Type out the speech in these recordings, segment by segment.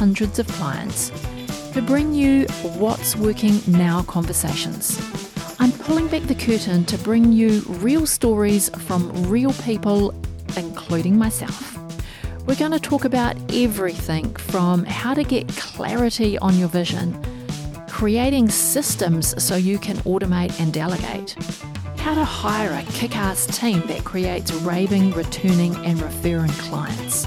hundreds of clients to bring you what's working now conversations. I'm pulling back the curtain to bring you real stories from real people, including myself. We're going to talk about everything from how to get clarity on your vision, creating systems so you can automate and delegate how to hire a kick ass team that creates raving, returning, and referring clients.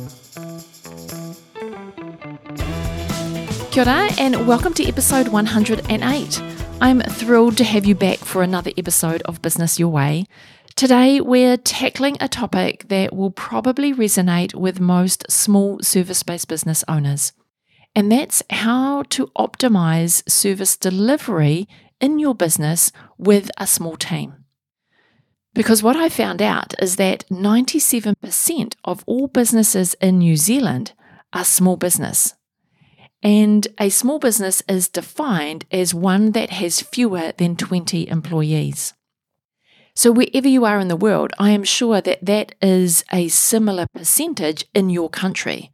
Kia ora, and welcome to episode 108. I'm thrilled to have you back for another episode of Business Your Way. Today, we're tackling a topic that will probably resonate with most small service based business owners, and that's how to optimize service delivery in your business with a small team. Because what I found out is that 97% of all businesses in New Zealand are small business. And a small business is defined as one that has fewer than 20 employees. So, wherever you are in the world, I am sure that that is a similar percentage in your country.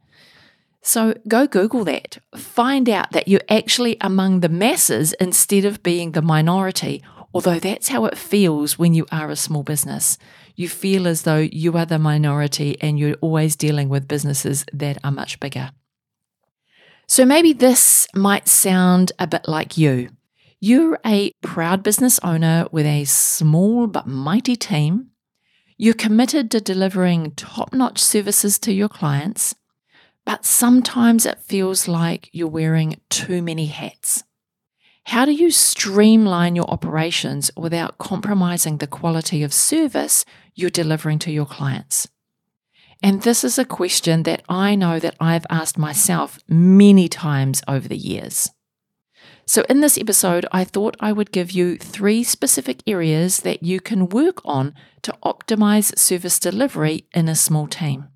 So, go Google that. Find out that you're actually among the masses instead of being the minority, although that's how it feels when you are a small business. You feel as though you are the minority and you're always dealing with businesses that are much bigger. So maybe this might sound a bit like you. You're a proud business owner with a small but mighty team. You're committed to delivering top notch services to your clients, but sometimes it feels like you're wearing too many hats. How do you streamline your operations without compromising the quality of service you're delivering to your clients? And this is a question that I know that I've asked myself many times over the years. So, in this episode, I thought I would give you three specific areas that you can work on to optimize service delivery in a small team.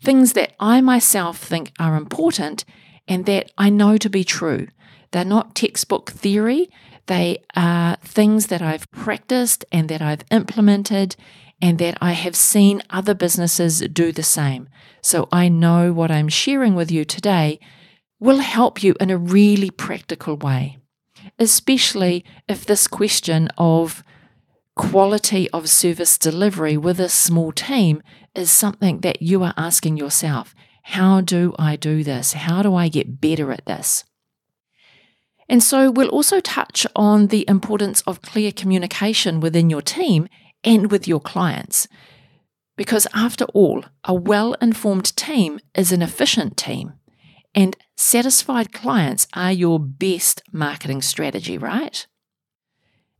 Things that I myself think are important and that I know to be true. They're not textbook theory, they are things that I've practiced and that I've implemented and that I have seen other businesses do the same. So I know what I'm sharing with you today will help you in a really practical way, especially if this question of quality of service delivery with a small team is something that you are asking yourself. How do I do this? How do I get better at this? And so we'll also touch on the importance of clear communication within your team and with your clients. Because after all, a well informed team is an efficient team, and satisfied clients are your best marketing strategy, right?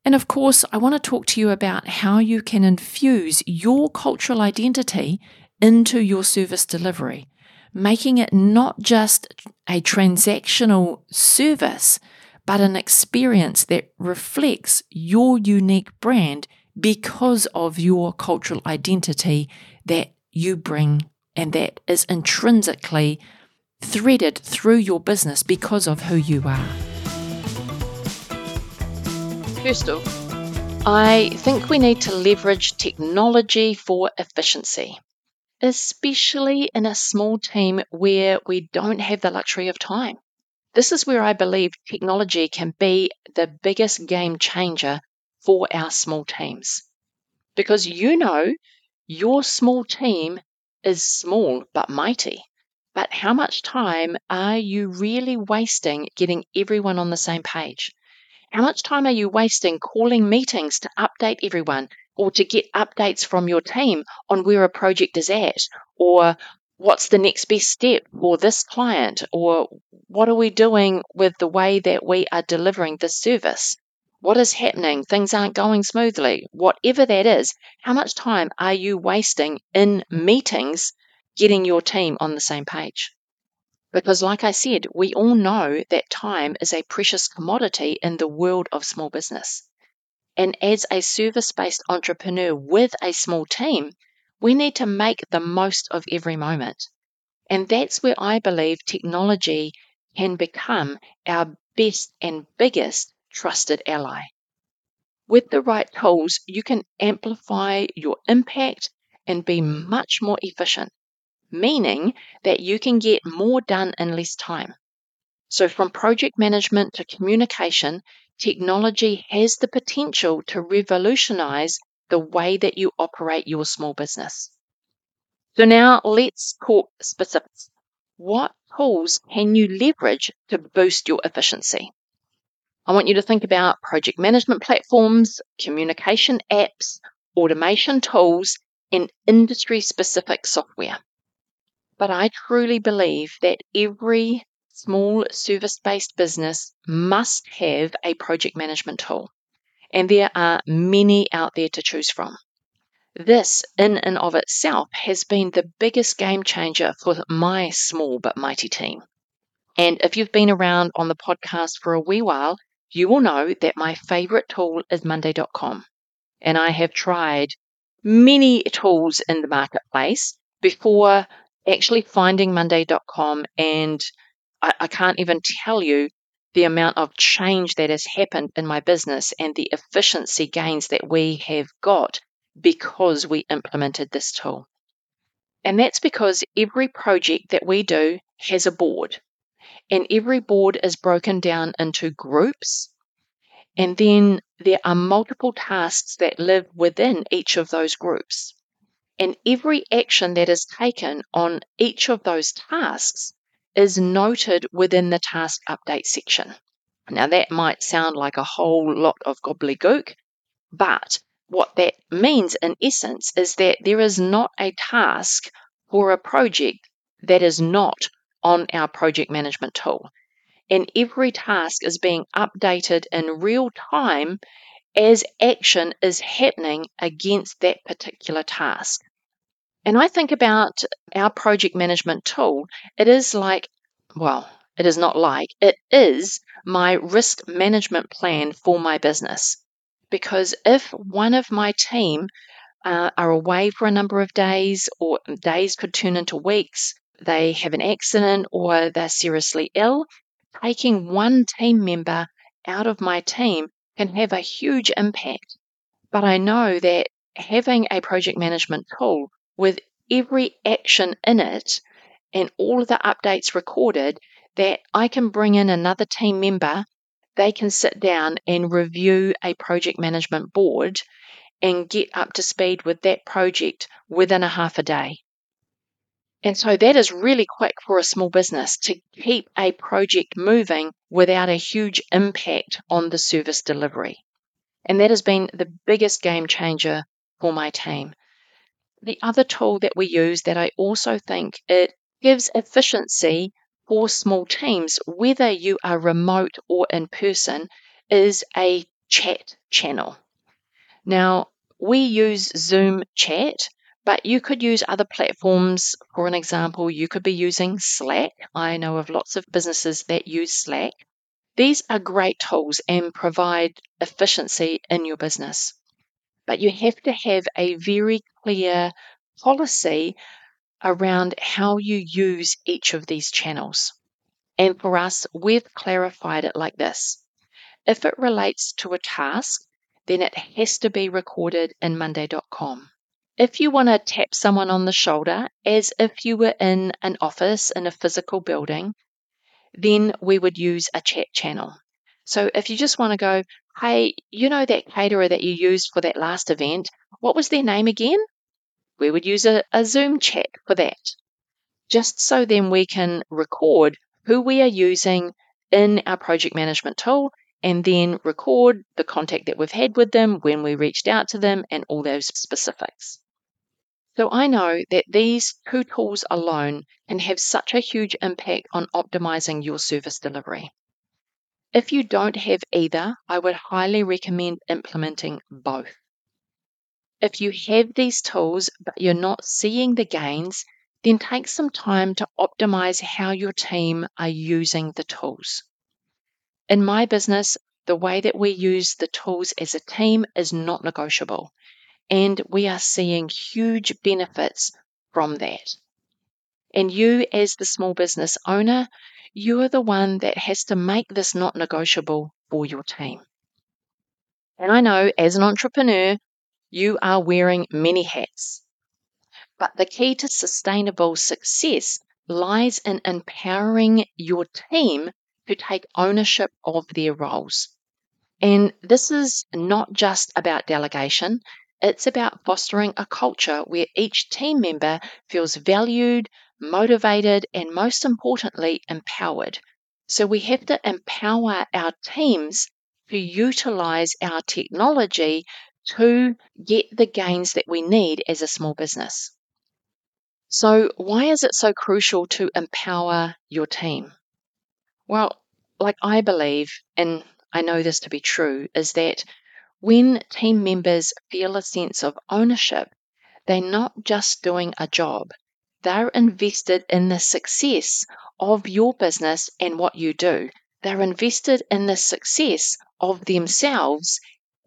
And of course, I want to talk to you about how you can infuse your cultural identity into your service delivery, making it not just a transactional service, but an experience that reflects your unique brand because of your cultural identity that you bring and that is intrinsically threaded through your business because of who you are. First off, I think we need to leverage technology for efficiency, especially in a small team where we don't have the luxury of time. This is where I believe technology can be the biggest game changer for our small teams. Because you know your small team is small but mighty. But how much time are you really wasting getting everyone on the same page? How much time are you wasting calling meetings to update everyone or to get updates from your team on where a project is at or what's the next best step for this client or what are we doing with the way that we are delivering this service? What is happening? Things aren't going smoothly. Whatever that is, how much time are you wasting in meetings getting your team on the same page? Because, like I said, we all know that time is a precious commodity in the world of small business. And as a service based entrepreneur with a small team, we need to make the most of every moment. And that's where I believe technology can become our best and biggest trusted ally. With the right tools, you can amplify your impact and be much more efficient, meaning that you can get more done in less time. So, from project management to communication, technology has the potential to revolutionize the way that you operate your small business. So, now let's talk specifics. What tools can you leverage to boost your efficiency? I want you to think about project management platforms, communication apps, automation tools, and industry specific software. But I truly believe that every small service based business must have a project management tool, and there are many out there to choose from. This, in and of itself, has been the biggest game changer for my small but mighty team. And if you've been around on the podcast for a wee while, you will know that my favorite tool is Monday.com. And I have tried many tools in the marketplace before actually finding Monday.com. And I, I can't even tell you the amount of change that has happened in my business and the efficiency gains that we have got because we implemented this tool. And that's because every project that we do has a board. And every board is broken down into groups. And then there are multiple tasks that live within each of those groups. And every action that is taken on each of those tasks is noted within the task update section. Now, that might sound like a whole lot of gobbledygook, but what that means in essence is that there is not a task for a project that is not on our project management tool. And every task is being updated in real time as action is happening against that particular task. And I think about our project management tool, it is like, well, it is not like, it is my risk management plan for my business. Because if one of my team uh, are away for a number of days, or days could turn into weeks, they have an accident or they're seriously ill, taking one team member out of my team can have a huge impact. But I know that having a project management tool with every action in it and all of the updates recorded, that I can bring in another team member, they can sit down and review a project management board and get up to speed with that project within a half a day. And so that is really quick for a small business to keep a project moving without a huge impact on the service delivery. And that has been the biggest game changer for my team. The other tool that we use that I also think it gives efficiency for small teams, whether you are remote or in person, is a chat channel. Now, we use Zoom chat but you could use other platforms. For an example, you could be using Slack. I know of lots of businesses that use Slack. These are great tools and provide efficiency in your business. But you have to have a very clear policy around how you use each of these channels. And for us, we've clarified it like this. If it relates to a task, then it has to be recorded in Monday.com. If you want to tap someone on the shoulder as if you were in an office in a physical building, then we would use a chat channel. So if you just want to go, hey, you know that caterer that you used for that last event, what was their name again? We would use a, a Zoom chat for that. Just so then we can record who we are using in our project management tool and then record the contact that we've had with them, when we reached out to them, and all those specifics. So I know that these two tools alone can have such a huge impact on optimizing your service delivery. If you don't have either, I would highly recommend implementing both. If you have these tools but you're not seeing the gains, then take some time to optimize how your team are using the tools. In my business, the way that we use the tools as a team is not negotiable, and we are seeing huge benefits from that. And you, as the small business owner, you are the one that has to make this not negotiable for your team. And I know as an entrepreneur, you are wearing many hats. But the key to sustainable success lies in empowering your team to take ownership of their roles. And this is not just about delegation, it's about fostering a culture where each team member feels valued, motivated, and most importantly, empowered. So we have to empower our teams to utilize our technology to get the gains that we need as a small business. So, why is it so crucial to empower your team? Well, like I believe, and I know this to be true, is that when team members feel a sense of ownership, they're not just doing a job, they're invested in the success of your business and what you do. They're invested in the success of themselves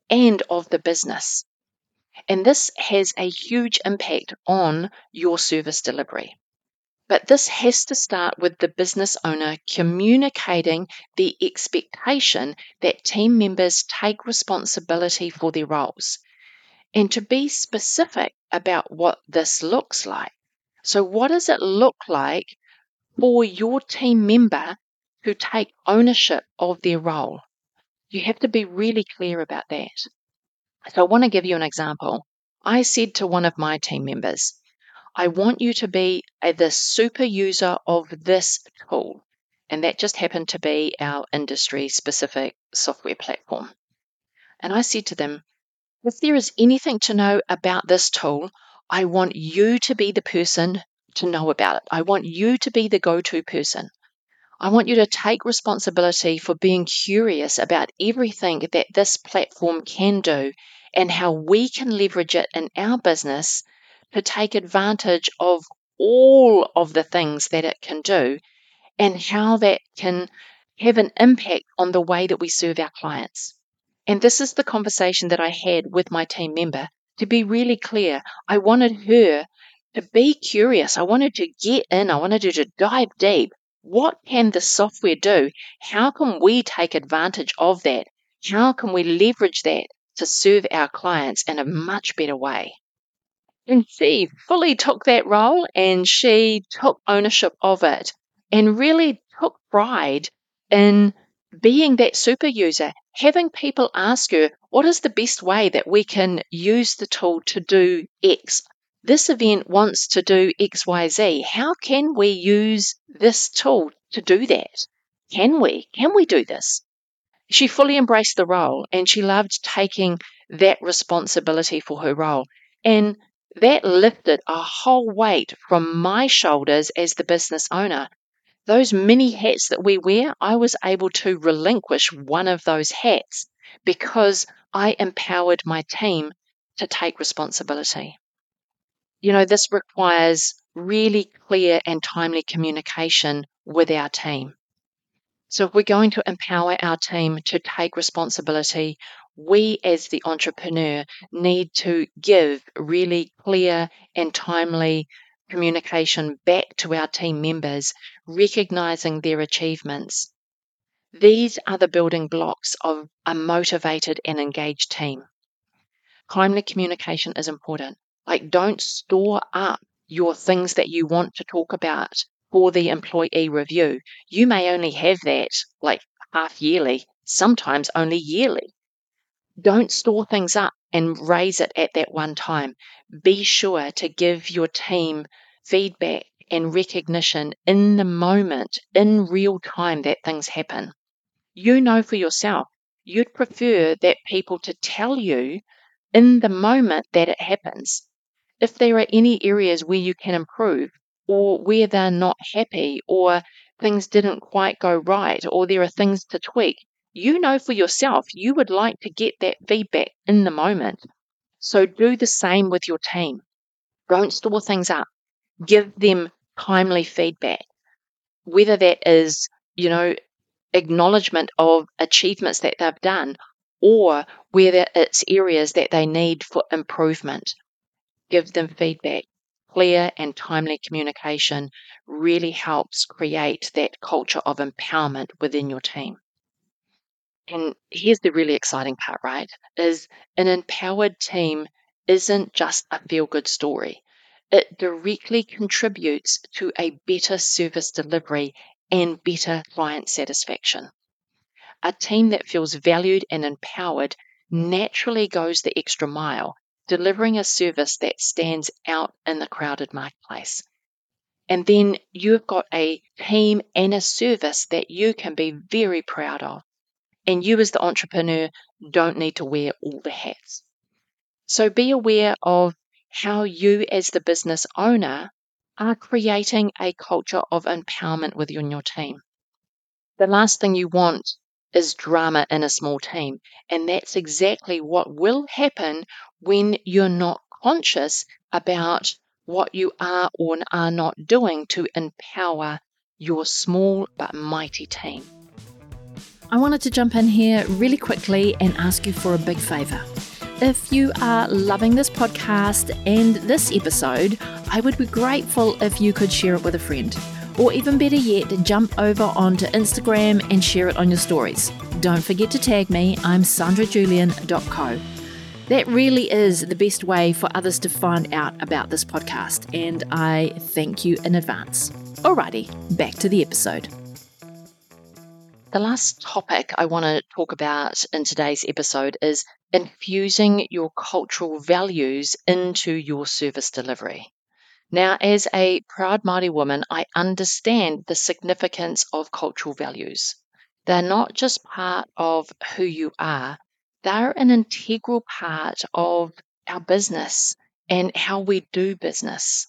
and of the business. And this has a huge impact on your service delivery. But this has to start with the business owner communicating the expectation that team members take responsibility for their roles and to be specific about what this looks like. So, what does it look like for your team member to take ownership of their role? You have to be really clear about that. So I want to give you an example. I said to one of my team members, I want you to be a, the super user of this tool. And that just happened to be our industry specific software platform. And I said to them, if there is anything to know about this tool, I want you to be the person to know about it. I want you to be the go to person. I want you to take responsibility for being curious about everything that this platform can do and how we can leverage it in our business to take advantage of all of the things that it can do and how that can have an impact on the way that we serve our clients. And this is the conversation that I had with my team member. To be really clear, I wanted her to be curious. I wanted to get in. I wanted her to dive deep. What can the software do? How can we take advantage of that? How can we leverage that to serve our clients in a much better way. And she fully took that role and she took ownership of it and really took pride in being that super user, having people ask her, what is the best way that we can use the tool to do X? This event wants to do XYZ. How can we use this tool to do that? Can we? Can we do this? she fully embraced the role and she loved taking that responsibility for her role. And that lifted a whole weight from my shoulders as the business owner. Those many hats that we wear, I was able to relinquish one of those hats because I empowered my team to take responsibility. You know, this requires really clear and timely communication with our team. So, if we're going to empower our team to take responsibility, we as the entrepreneur need to give really clear and timely communication back to our team members, recognizing their achievements. These are the building blocks of a motivated and engaged team. Timely communication is important. Like, don't store up your things that you want to talk about for the employee review. You may only have that like half yearly, sometimes only yearly. Don't store things up and raise it at that one time. Be sure to give your team feedback and recognition in the moment, in real time that things happen. You know for yourself you'd prefer that people to tell you in the moment that it happens. If there are any areas where you can improve, or where they're not happy, or things didn't quite go right, or there are things to tweak, you know for yourself you would like to get that feedback in the moment. So do the same with your team. Don't store things up. Give them timely feedback. Whether that is, you know, acknowledgement of achievements that they've done or whether it's areas that they need for improvement. Give them feedback. Clear and timely communication really helps create that culture of empowerment within your team. And here's the really exciting part, right? Is an empowered team isn't just a feel good story. It directly contributes to a better service delivery and better client satisfaction. A team that feels valued and empowered naturally goes the extra mile, delivering a service that stands out in the crowded marketplace. And then you've got a team and a service that you can be very proud of. And you, as the entrepreneur, don't need to wear all the hats. So be aware of how you, as the business owner, are creating a culture of empowerment within your team. The last thing you want is drama in a small team. And that's exactly what will happen when you're not conscious about what you are or are not doing to empower your small but mighty team. I wanted to jump in here really quickly and ask you for a big favour. If you are loving this podcast and this episode, I would be grateful if you could share it with a friend. Or even better yet, jump over onto Instagram and share it on your stories. Don't forget to tag me, I'm sandrajulian.co. That really is the best way for others to find out about this podcast, and I thank you in advance. Alrighty, back to the episode. The last topic I want to talk about in today's episode is infusing your cultural values into your service delivery. Now, as a proud Māori woman, I understand the significance of cultural values. They're not just part of who you are, they're an integral part of our business and how we do business.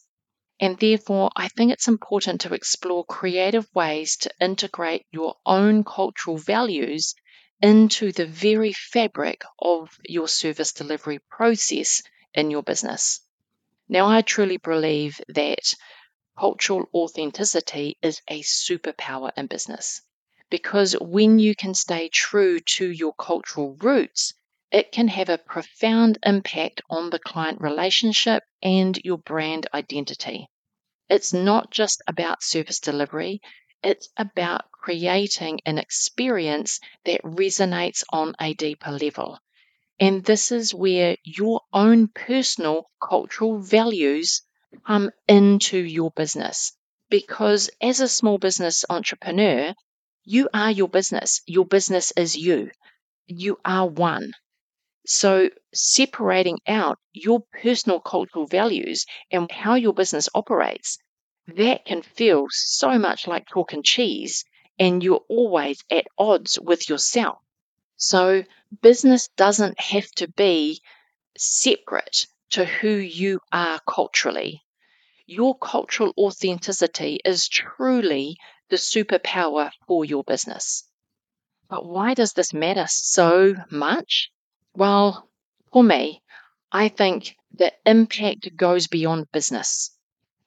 And therefore, I think it's important to explore creative ways to integrate your own cultural values into the very fabric of your service delivery process in your business. Now, I truly believe that cultural authenticity is a superpower in business because when you can stay true to your cultural roots, it can have a profound impact on the client relationship and your brand identity. It's not just about service delivery, it's about creating an experience that resonates on a deeper level. And this is where your own personal cultural values come into your business. Because as a small business entrepreneur, you are your business. Your business is you. You are one. So, separating out your personal cultural values and how your business operates, that can feel so much like chalk and cheese, and you're always at odds with yourself. So, business doesn't have to be separate to who you are culturally. Your cultural authenticity is truly the superpower for your business. But why does this matter so much? Well, for me, I think the impact goes beyond business.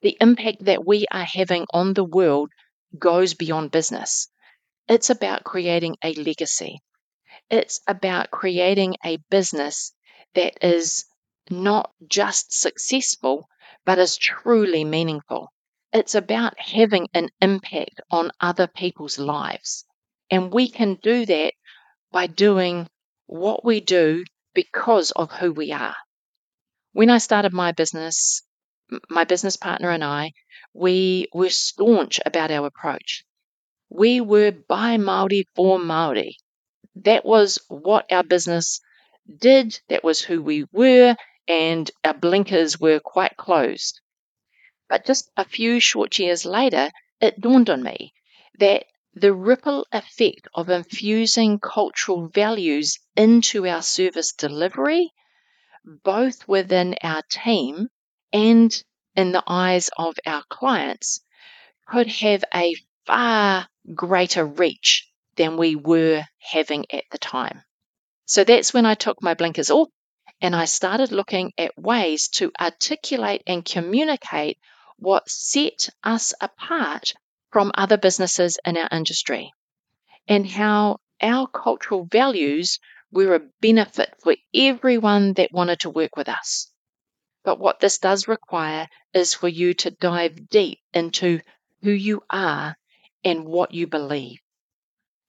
The impact that we are having on the world goes beyond business. It's about creating a legacy. It's about creating a business that is not just successful, but is truly meaningful. It's about having an impact on other people's lives. And we can do that by doing what we do because of who we are. When I started my business, my business partner and I, we were staunch about our approach. We were by Māori for Māori that was what our business did, that was who we were, and our blinkers were quite closed. But just a few short years later, it dawned on me that the ripple effect of infusing cultural values into our service delivery, both within our team and in the eyes of our clients, could have a far greater reach than we were having at the time. So that's when I took my blinkers off and I started looking at ways to articulate and communicate what set us apart from other businesses in our industry and how our cultural values were a benefit for everyone that wanted to work with us. But what this does require is for you to dive deep into who you are and what you believe.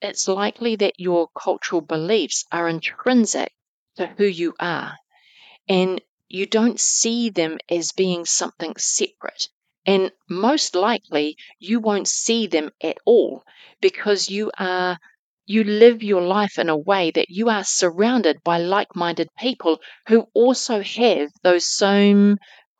It's likely that your cultural beliefs are intrinsic to who you are, and you don't see them as being something separate. And most likely, you won't see them at all because you are you live your life in a way that you are surrounded by like minded people who also have those same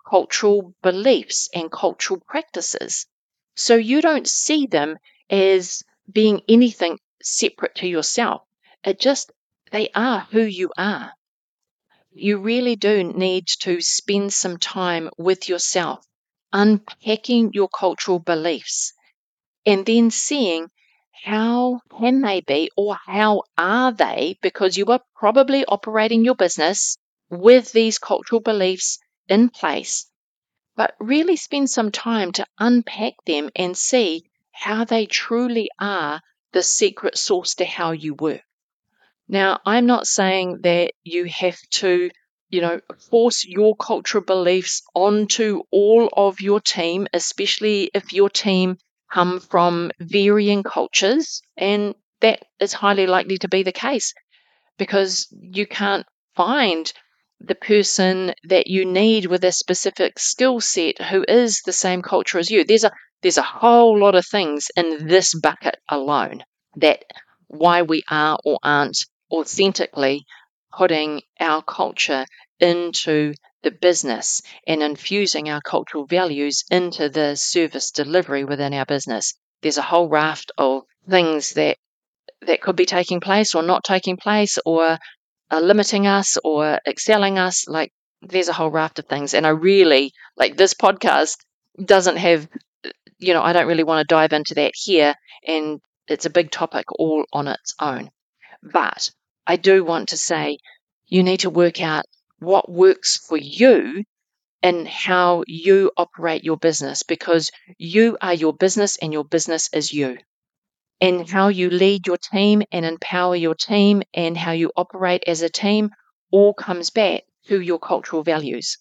cultural beliefs and cultural practices. So you don't see them as being anything separate to yourself. It just, they are who you are. You really do need to spend some time with yourself unpacking your cultural beliefs and then seeing how can they be or how are they because you are probably operating your business with these cultural beliefs in place. But really spend some time to unpack them and see how they truly are the secret sauce to how you work. Now i'm not saying that you have to you know, force your cultural beliefs onto all of your team, especially if your team come from varying cultures. And that is highly likely to be the case because you can't find the person that you need with a specific skill set who is the same culture as you. There's a there's a whole lot of things in this bucket alone that why we are or aren't authentically putting our culture into the business and infusing our cultural values into the service delivery within our business. There's a whole raft of things that that could be taking place or not taking place or are limiting us or excelling us. Like there's a whole raft of things. And I really like this podcast doesn't have you know, I don't really want to dive into that here and it's a big topic all on its own. But I do want to say you need to work out what works for you and how you operate your business because you are your business and your business is you. And how you lead your team and empower your team and how you operate as a team all comes back to your cultural values.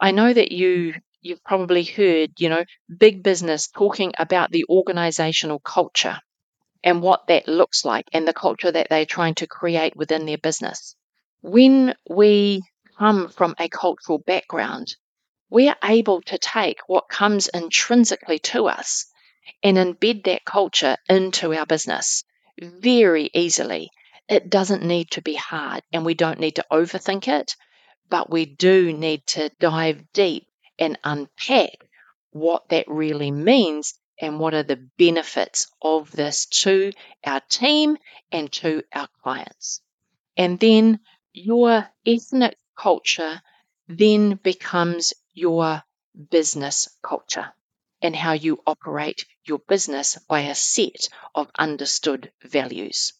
I know that you you've probably heard, you know, big business talking about the organizational culture and what that looks like and the culture that they're trying to create within their business. When we come from a cultural background, we are able to take what comes intrinsically to us and embed that culture into our business very easily. It doesn't need to be hard and we don't need to overthink it, but we do need to dive deep and unpack what that really means and what are the benefits of this to our team and to our clients. And then your ethnic culture then becomes your business culture and how you operate your business by a set of understood values.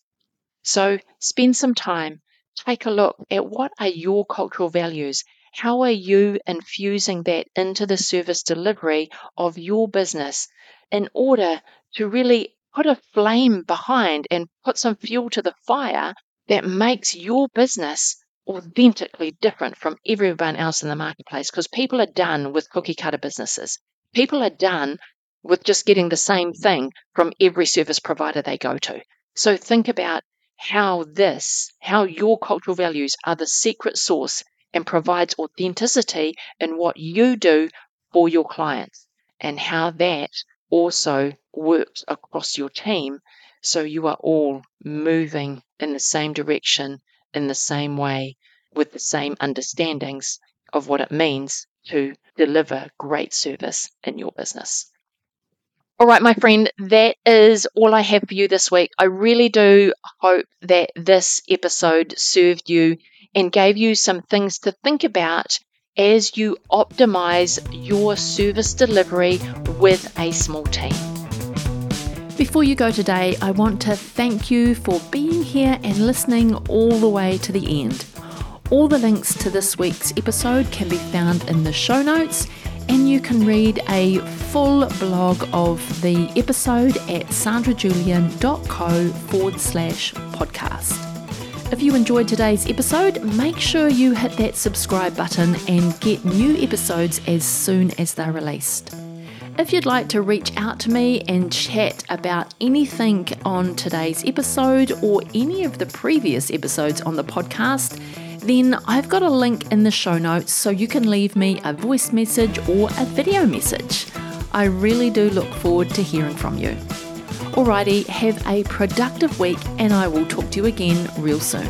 So spend some time, take a look at what are your cultural values. How are you infusing that into the service delivery of your business in order to really put a flame behind and put some fuel to the fire that makes your business authentically different from everyone else in the marketplace because people are done with cookie cutter businesses. People are done with just getting the same thing from every service provider they go to. So think about how this, how your cultural values are the secret source and provides authenticity in what you do for your clients and how that also works across your team so you are all moving in the same direction in the same way with the same understandings of what it means to deliver great service in your business. All right, my friend, that is all I have for you this week. I really do hope that this episode served you and gave you some things to think about as you optimize your service delivery with a small team. Before you go today, I want to thank you for being here and listening all the way to the end. All the links to this week's episode can be found in the show notes, and you can read a full blog of the episode at sandrajulian.co forward slash podcast. If you enjoyed today's episode, make sure you hit that subscribe button and get new episodes as soon as they're released. If you'd like to reach out to me and chat about anything on today's episode or any of the previous episodes on the podcast, then I've got a link in the show notes so you can leave me a voice message or a video message. I really do look forward to hearing from you. Alrighty, have a productive week and I will talk to you again real soon.